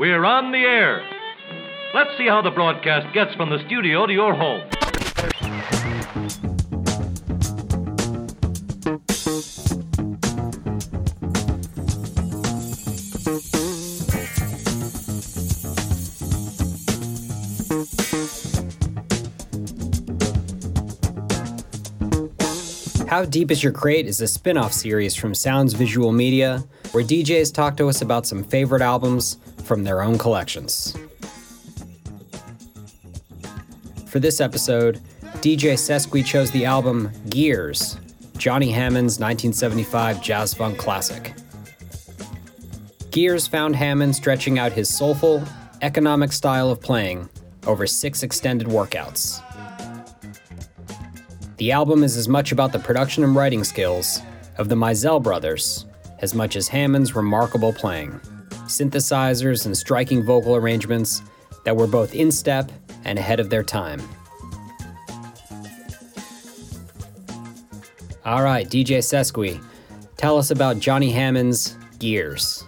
We're on the air. Let's see how the broadcast gets from the studio to your home. How Deep Is Your Crate is a spin off series from Sounds Visual Media, where DJs talk to us about some favorite albums from their own collections. For this episode, DJ Sesqui chose the album Gears, Johnny Hammond's 1975 jazz funk classic. Gears found Hammond stretching out his soulful, economic style of playing over six extended workouts. The album is as much about the production and writing skills of the Mizell brothers as much as Hammond's remarkable playing, synthesizers, and striking vocal arrangements that were both in step and ahead of their time. All right, DJ Sesqui, tell us about Johnny Hammond's Gears.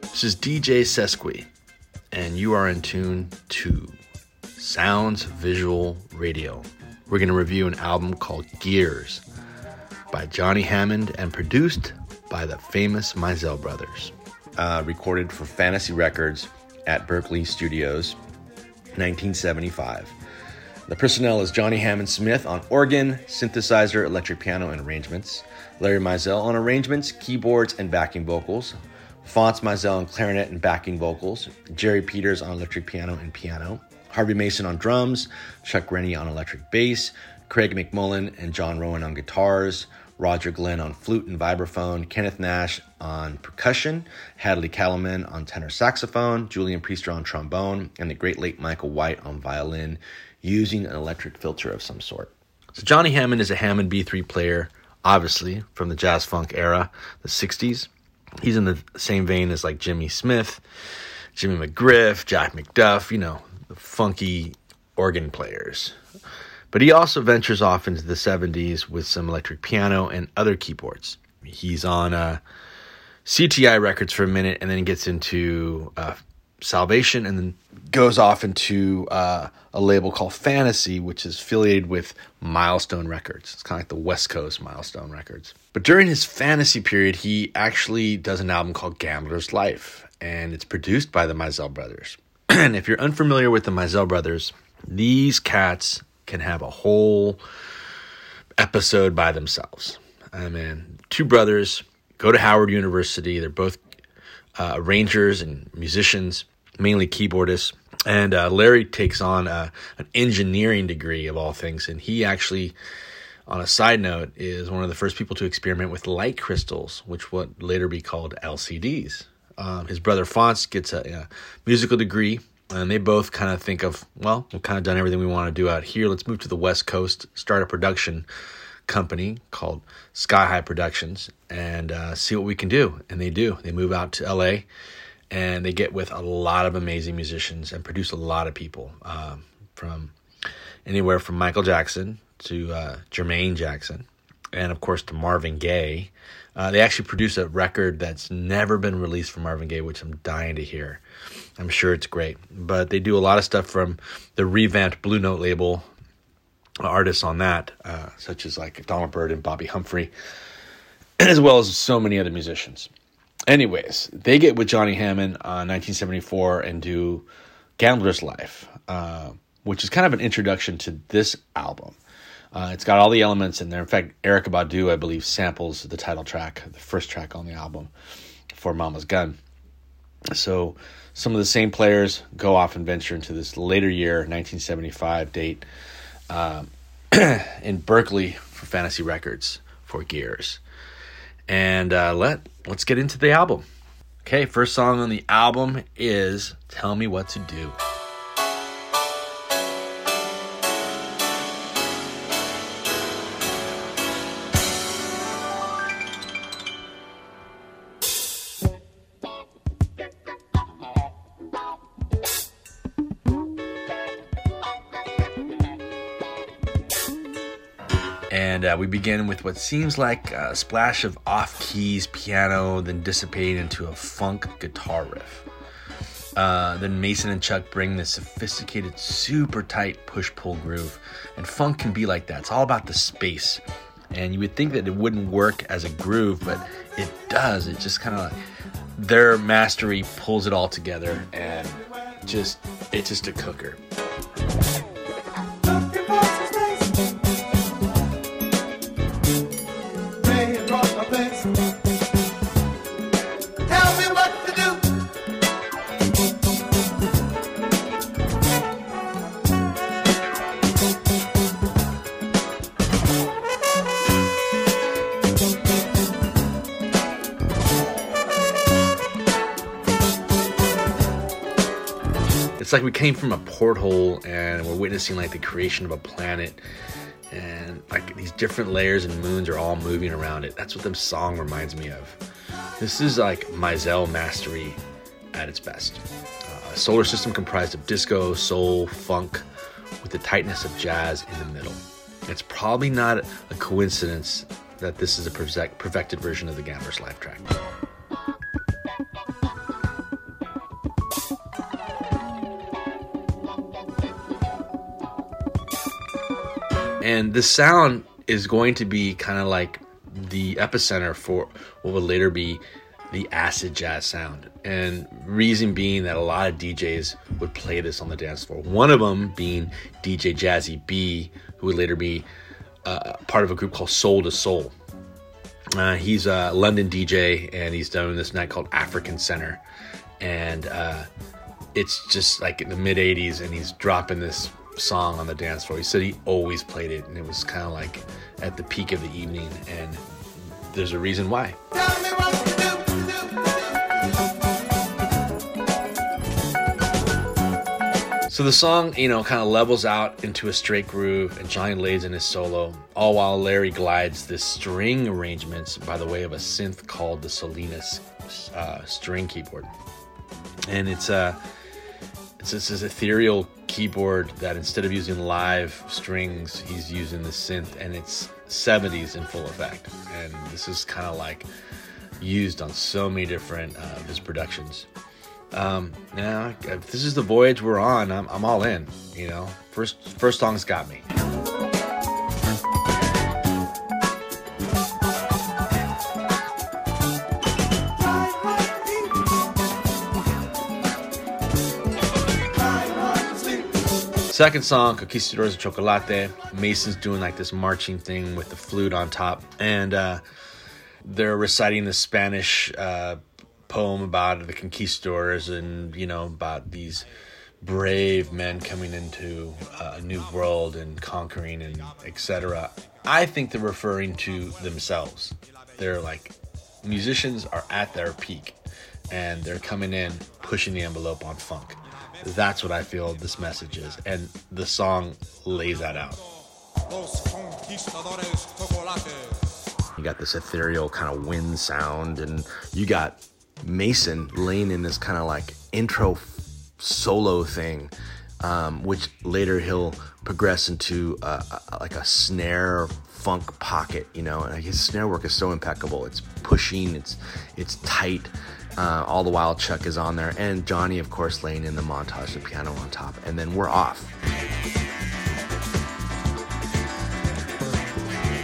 This is DJ Sesqui, and you are in tune to Sounds Visual Radio. We're going to review an album called Gears by Johnny Hammond and produced by the famous Mizell brothers. Uh, recorded for Fantasy Records at Berkeley Studios, 1975. The personnel is Johnny Hammond Smith on organ, synthesizer, electric piano, and arrangements. Larry Mizell on arrangements, keyboards, and backing vocals. Fonz Mizell on clarinet and backing vocals. Jerry Peters on electric piano and piano. Harvey Mason on drums, Chuck Rainey on electric bass, Craig McMullen and John Rowin on guitars, Roger Glenn on flute and vibraphone, Kenneth Nash on percussion, Hadley Caliman on tenor saxophone, Julian Priester on trombone, and the great late Michael White on violin using an electric filter of some sort. So Johnny Hammond is a Hammond B3 player, obviously from the jazz funk era, the 60s. He's in the same vein as like Jimmy Smith, Jimmy McGriff, Jack McDuff, you know, the funky organ players. But he also ventures off into the 70s with some electric piano and other keyboards. He's on uh, CTI Records for a minute and then he gets into uh, Salvation and then goes off into uh, a label called Fantasy, which is affiliated with Milestone Records. It's kind of like the West Coast Milestone Records. But during his fantasy period, he actually does an album called Gambler's Life, and it's produced by the Mizell brothers. and if you're unfamiliar with the Mizell brothers, these cats can have a whole episode by themselves. I mean, two brothers go to Howard University. They're both uh, arrangers and musicians, mainly keyboardists. And uh, Larry takes on uh, an engineering degree of all things, and he actually, on a side note, is one of the first people to experiment with light crystals, which would later be called LCDs. Um, his brother Fonz gets a, a, musical degree, and they both kind of think of, well, we've kind of done everything we want to do out here. Let's move to the West Coast, start a production company called Sky High Productions, and uh, see what we can do. And they do. They move out to LA, and they get with a lot of amazing musicians and produce a lot of people um, from anywhere from Michael Jackson to uh, Jermaine Jackson, and of course to Marvin Gaye. Uh, they actually produce a record that's never been released from Marvin Gaye, which I'm dying to hear. I'm sure it's great. But they do a lot of stuff from the revamped Blue Note label, artists on that, uh, such as like Donald Byrd and Bobby Humphrey, as well as so many other musicians. Anyways, they get with Johnny Hammond on 1974 and do Gambler's Life, uh, which is kind of an introduction to this album. Uh, it's got all the elements in there. In fact, Erykah Badu, I believe, samples the title track, the first track on the album, for Mama's Gun. So some of the same players go off and venture into this later year, 1975 date, um, in Berkeley for Fantasy Records for Gears. And uh, let let's get into the album. Okay, first song on the album is "Tell Me What to Do." And uh, we begin with what seems like a splash of off keys piano, then dissipate into a funk guitar riff. Uh, then Mason and Chuck bring this sophisticated, super tight push pull groove. And funk can be like that. It's all about the space. And you would think that it wouldn't work as a groove, but it does. It just kind of their mastery pulls it all together and just it's just a cooker. Like we came from a porthole and we're witnessing like the creation of a planet and like these different layers and moons are all moving around it. That's what the song reminds me of. This is like Mizell mastery at its best. Uh, a solar system comprised of disco, soul, funk, with the tightness of jazz in the middle. It's probably not a coincidence that this is a perfected version of the Gambler's Life track. And the sound is going to be kind of like the epicenter for what would later be the acid jazz sound. And reason being that a lot of DJs would play this on the dance floor. One of them being DJ Jazzie B, who would later be uh, part of a group called Soul II Soul. Uh, he's a London DJ and he's done this night called African Center. And uh, it's just like in the mid 80s, and he's dropping this song on the dance floor. He said he always played it, and it was kind of like at the peak of the evening, and there's a reason why. So the song, you know, kind of levels out into a straight groove, and Johnny lays in his solo, all while Larry glides the string arrangements by the way of a synth called the Solinas uh, string keyboard, and it's a uh, it's this ethereal keyboard that instead of using live strings, he's using the synth, and it's 70s in full effect. And this is kind of like used on so many different uh, of his productions. Um, now, if this is the voyage we're on, I'm, I'm all in. You know, first first song's got me. Second song, Conquistadores de Chocolate. Mason's doing like this marching thing with the flute on top, and uh, they're reciting the Spanish uh, poem about the conquistadors and you know about these brave men coming into uh, a new world and conquering and etc. I think they're referring to themselves. They're like musicians are at their peak and they're coming in pushing the envelope on funk. That's what I feel this message is. And the song lays that out. You got this ethereal kind of wind sound, and you got Mason laying in this kind of like intro solo thing, um, which later he'll progress into a, a, like a snare funk pocket. You know, and his snare work is so impeccable. It's pushing, it's it's tight. Uh, all the while, Chuck is on there, and Johnny, of course, laying in the montage, the piano on top, and then we're off.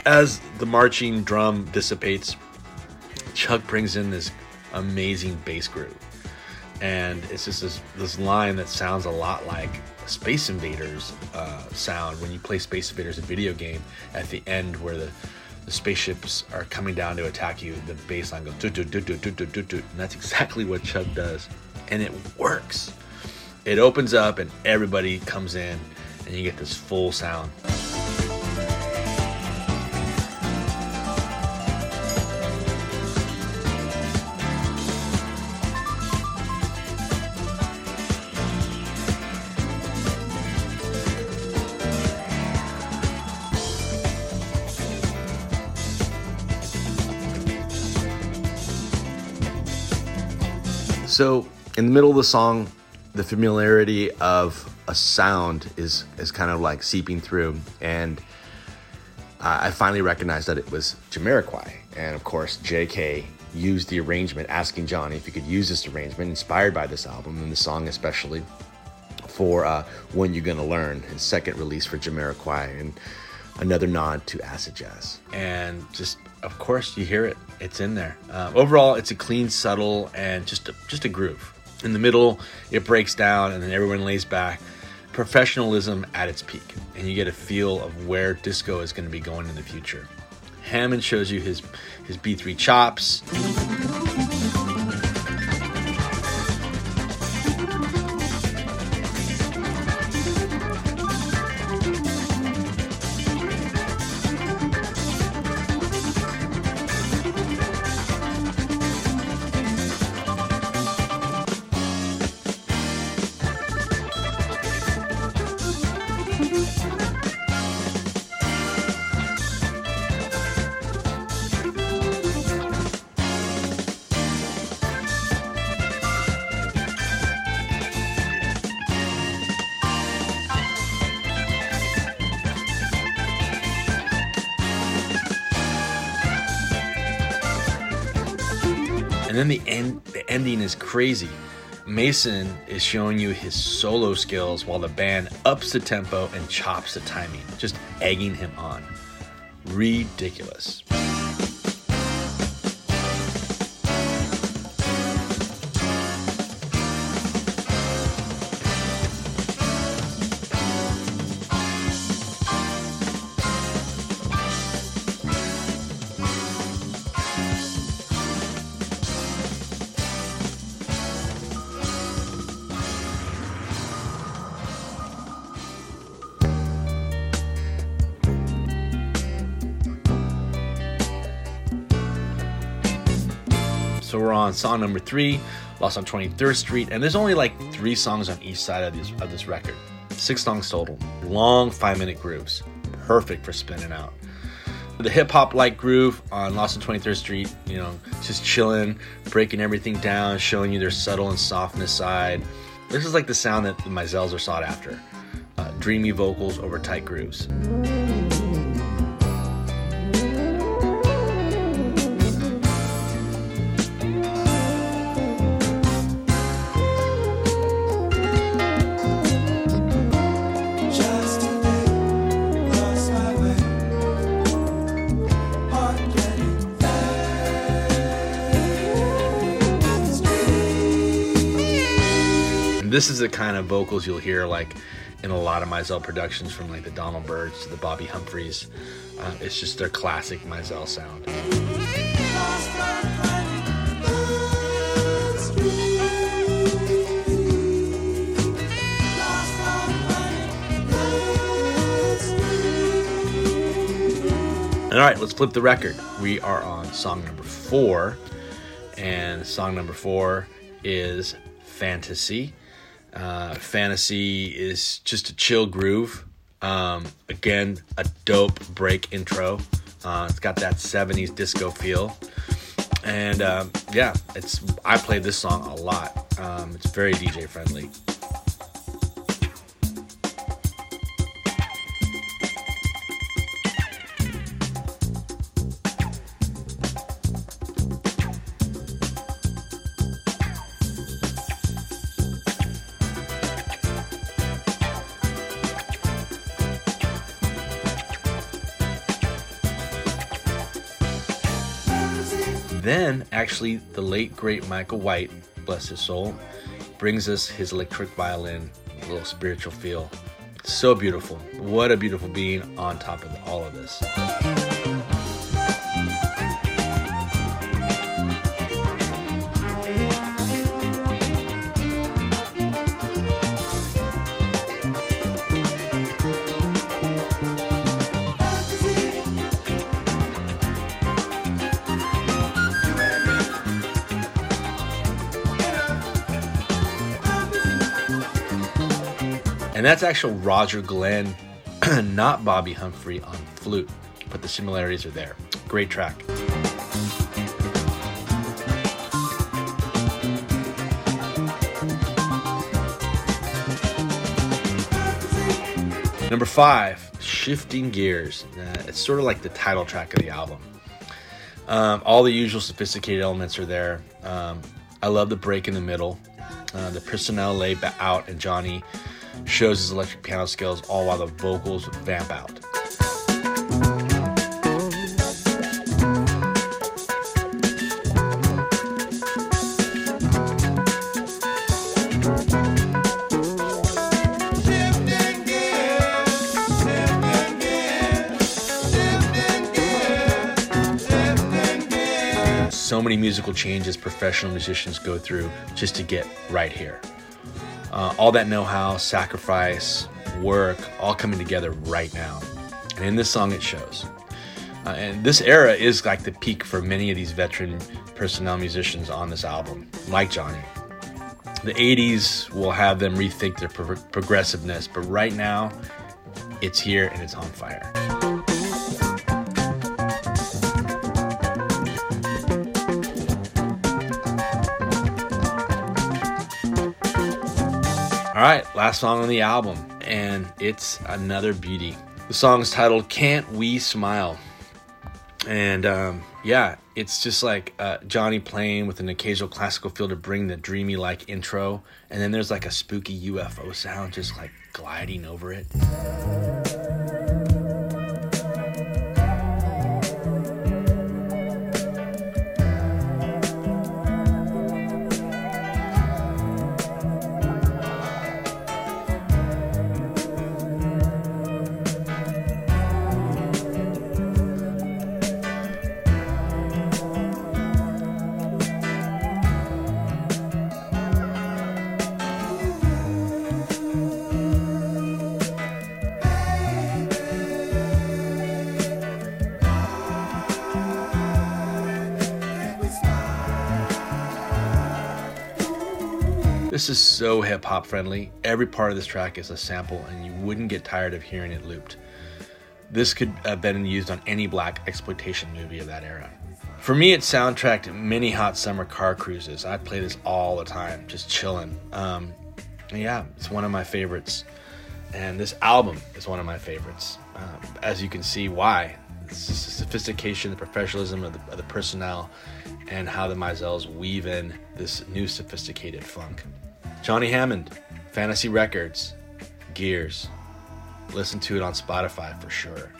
As the marching drum dissipates, Chuck brings in this amazing bass groove. And it's just this, this line that sounds a lot like Space Invaders uh, sound when you play Space Invaders, a video game, at the end where the the spaceships are coming down to attack you, the bass line goes do do do do do do do and that's exactly what Chuck does, and it works. It opens up and everybody comes in, and you get this full sound. So, in the middle of the song, the familiarity of a sound is is kind of like seeping through, and I finally recognized that it was Jamiroquai. And of course, J.K. used the arrangement, asking Johnny if he could use this arrangement, inspired by this album and the song especially, for uh, When You Gonna Learn, his second release for Jamiroquai. And another nod to acid jazz. And just, of course, you hear it. It's in there. Uh, overall, it's a clean, subtle, and just a, just a groove. In the middle, it breaks down, and then everyone lays back. Professionalism at its peak, and you get a feel of where disco is going to be going in the future. Hammond shows you his his B3 chops. And then the end the ending is crazy. Mason is showing you his solo skills while the band ups the tempo and chops the timing, just egging him on. Ridiculous. Song number three, Lost on 23rd Street, and there's only like three songs on each side of this of this record. Six songs total. Long five minute grooves. Perfect for spinning out. The hip hop like groove on Lost on 23rd Street, you know, just chilling, breaking everything down, showing you their subtle and softness side. This is like the sound that the Mizells are sought after. Uh, dreamy vocals over tight grooves. This is the kind of vocals you'll hear like in a lot of Mizell productions from like the Donald Byrds to the Bobby Humphreys. Uh, it's just their classic Mizell sound. All right, let's flip the record. We are on song number four, and song number four is Fantasy. Uh, Fantasy is just a chill groove. Um, again, a dope break intro. Uh, it's got that 70s disco feel. And um, yeah, it's I play this song a lot. Um, it's very DJ friendly. Then, actually, the late great Michael White, bless his soul, brings us his electric violin, a little spiritual feel. So beautiful. What a beautiful being on top of all of this. And that's actual Roger Glenn, not Bobby Humphrey on flute, but the similarities are there. Great track. Number five, Shifting Gears. Uh, it's sort of like the title track of the album. Um, all the usual sophisticated elements are there. Um, I love the break in the middle. Uh, the personnel lay out, and Johnny shows his electric piano skills, all while the vocals vamp out. so many musical changes professional musicians go through just to get right here. Uh, all that know how, sacrifice, work, all coming together right now. And in this song, it shows. Uh, and this era is like the peak for many of these veteran personnel musicians on this album, like Johnny. The 80s will have them rethink their pro- progressiveness, but right now, it's here and it's on fire. All right, last song on the album, and it's another beauty. The song is titled Can't We Smile? And um, yeah, it's just like uh, Johnny playing with an occasional classical feel to bring the dreamy like intro, and then there's like a spooky UFO sound just like gliding over it. This is so hip hop friendly. Every part of this track is a sample, and you wouldn't get tired of hearing it looped. This could have been used on any black exploitation movie of that era. For me, it soundtracked many hot summer car cruises. I play this all the time, just chilling. Um, yeah, it's one of my favorites. And this album is one of my favorites. Um, as you can see, why? It's the sophistication, the professionalism of the, of the personnel, and how the Mizells weave in this new sophisticated funk. Johnny Hammond, Fantasy Records, Gears. Listen to it on Spotify for sure.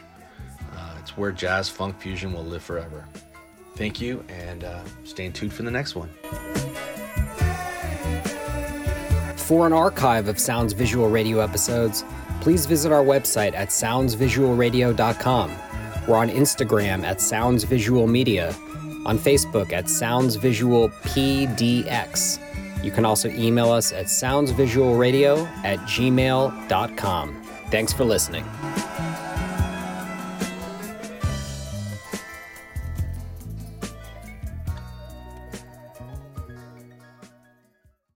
Uh, it's where jazz funk fusion will live forever. Thank you, and uh, stay tuned for the next one. For an archive of Sounds Visual Radio episodes, please visit our website at soundsvisualradio.com. We're on Instagram at Sounds Visual Media, on Facebook at Sounds Visual PDX. You can also email us at soundsvisualradio at gmail.com. Thanks for listening.